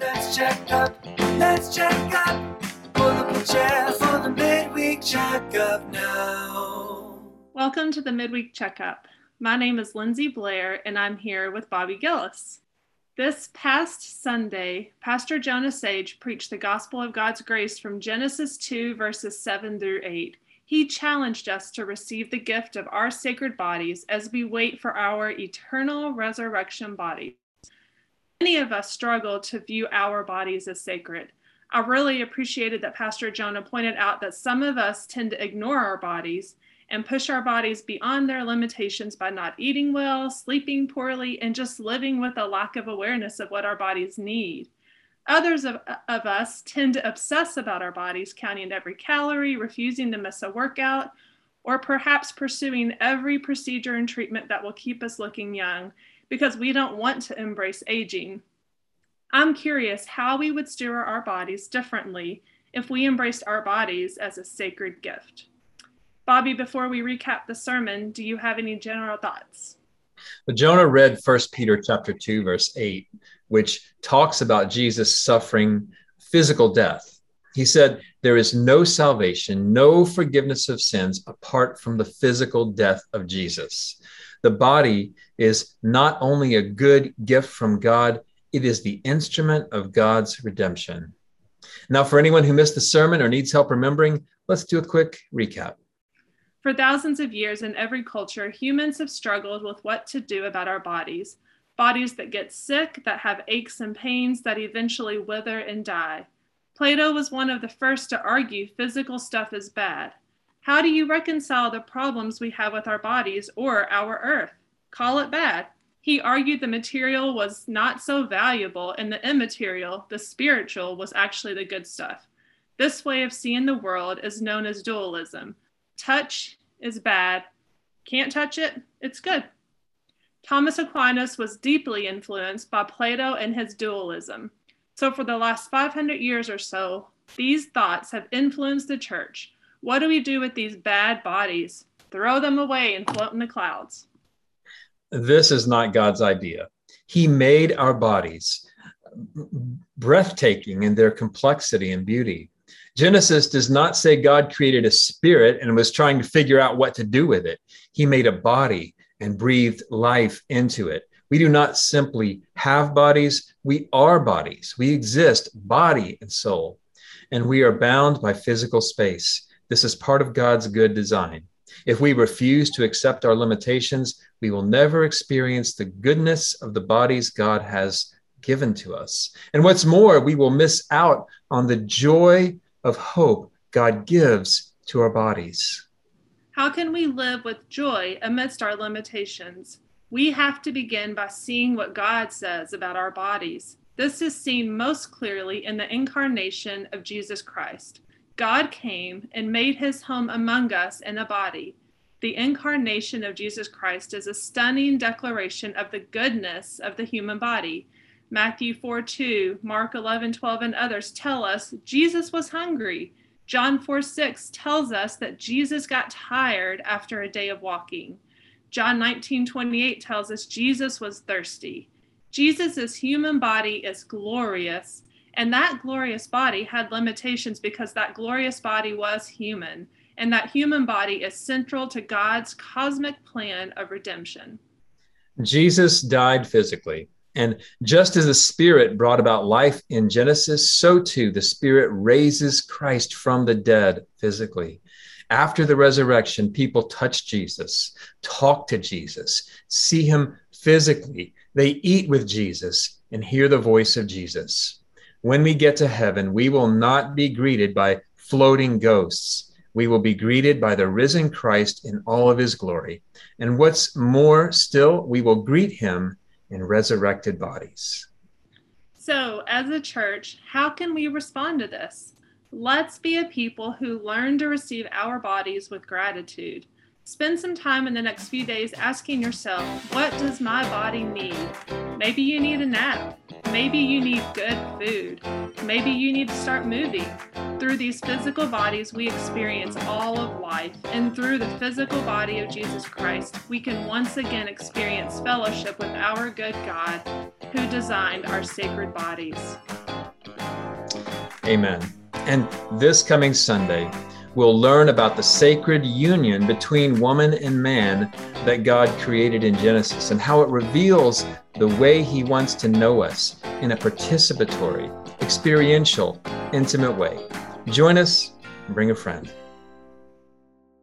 Let's check up. Let's check up. Pull up a chair for the midweek checkup now. Welcome to the midweek checkup. My name is Lindsey Blair, and I'm here with Bobby Gilles. This past Sunday, Pastor Jonah Sage preached the gospel of God's grace from Genesis 2, verses 7 through 8. He challenged us to receive the gift of our sacred bodies as we wait for our eternal resurrection bodies. Many of us struggle to view our bodies as sacred. I really appreciated that Pastor Jonah pointed out that some of us tend to ignore our bodies and push our bodies beyond their limitations by not eating well, sleeping poorly, and just living with a lack of awareness of what our bodies need. Others of, of us tend to obsess about our bodies, counting every calorie, refusing to miss a workout, or perhaps pursuing every procedure and treatment that will keep us looking young because we don't want to embrace aging. I'm curious how we would steer our bodies differently if we embraced our bodies as a sacred gift. Bobby, before we recap the sermon, do you have any general thoughts? But Jonah read 1 Peter chapter 2 verse 8, which talks about Jesus suffering physical death. He said, There is no salvation, no forgiveness of sins apart from the physical death of Jesus. The body is not only a good gift from God, it is the instrument of God's redemption. Now, for anyone who missed the sermon or needs help remembering, let's do a quick recap. For thousands of years in every culture, humans have struggled with what to do about our bodies. Bodies that get sick, that have aches and pains, that eventually wither and die. Plato was one of the first to argue physical stuff is bad. How do you reconcile the problems we have with our bodies or our earth? Call it bad. He argued the material was not so valuable and the immaterial, the spiritual, was actually the good stuff. This way of seeing the world is known as dualism touch is bad. Can't touch it, it's good. Thomas Aquinas was deeply influenced by Plato and his dualism. So, for the last 500 years or so, these thoughts have influenced the church. What do we do with these bad bodies? Throw them away and float in the clouds. This is not God's idea. He made our bodies breathtaking in their complexity and beauty. Genesis does not say God created a spirit and was trying to figure out what to do with it. He made a body and breathed life into it. We do not simply have bodies, we are bodies. We exist, body and soul, and we are bound by physical space. This is part of God's good design. If we refuse to accept our limitations, we will never experience the goodness of the bodies God has given to us. And what's more, we will miss out on the joy of hope God gives to our bodies. How can we live with joy amidst our limitations? We have to begin by seeing what God says about our bodies. This is seen most clearly in the incarnation of Jesus Christ. God came and made his home among us in a body. The incarnation of Jesus Christ is a stunning declaration of the goodness of the human body. Matthew 4 2, Mark 11 12, and others tell us Jesus was hungry. John 4 6 tells us that Jesus got tired after a day of walking. John 19 28 tells us Jesus was thirsty. Jesus' human body is glorious, and that glorious body had limitations because that glorious body was human, and that human body is central to God's cosmic plan of redemption. Jesus died physically, and just as the Spirit brought about life in Genesis, so too the Spirit raises Christ from the dead physically. After the resurrection, people touch Jesus, talk to Jesus, see him physically. They eat with Jesus and hear the voice of Jesus. When we get to heaven, we will not be greeted by floating ghosts. We will be greeted by the risen Christ in all of his glory. And what's more still, we will greet him in resurrected bodies. So, as a church, how can we respond to this? Let's be a people who learn to receive our bodies with gratitude. Spend some time in the next few days asking yourself, what does my body need? Maybe you need a nap. Maybe you need good food. Maybe you need to start moving. Through these physical bodies, we experience all of life. And through the physical body of Jesus Christ, we can once again experience fellowship with our good God who designed our sacred bodies. Amen. And this coming Sunday, we'll learn about the sacred union between woman and man that God created in Genesis and how it reveals the way He wants to know us in a participatory, experiential, intimate way. Join us, bring a friend.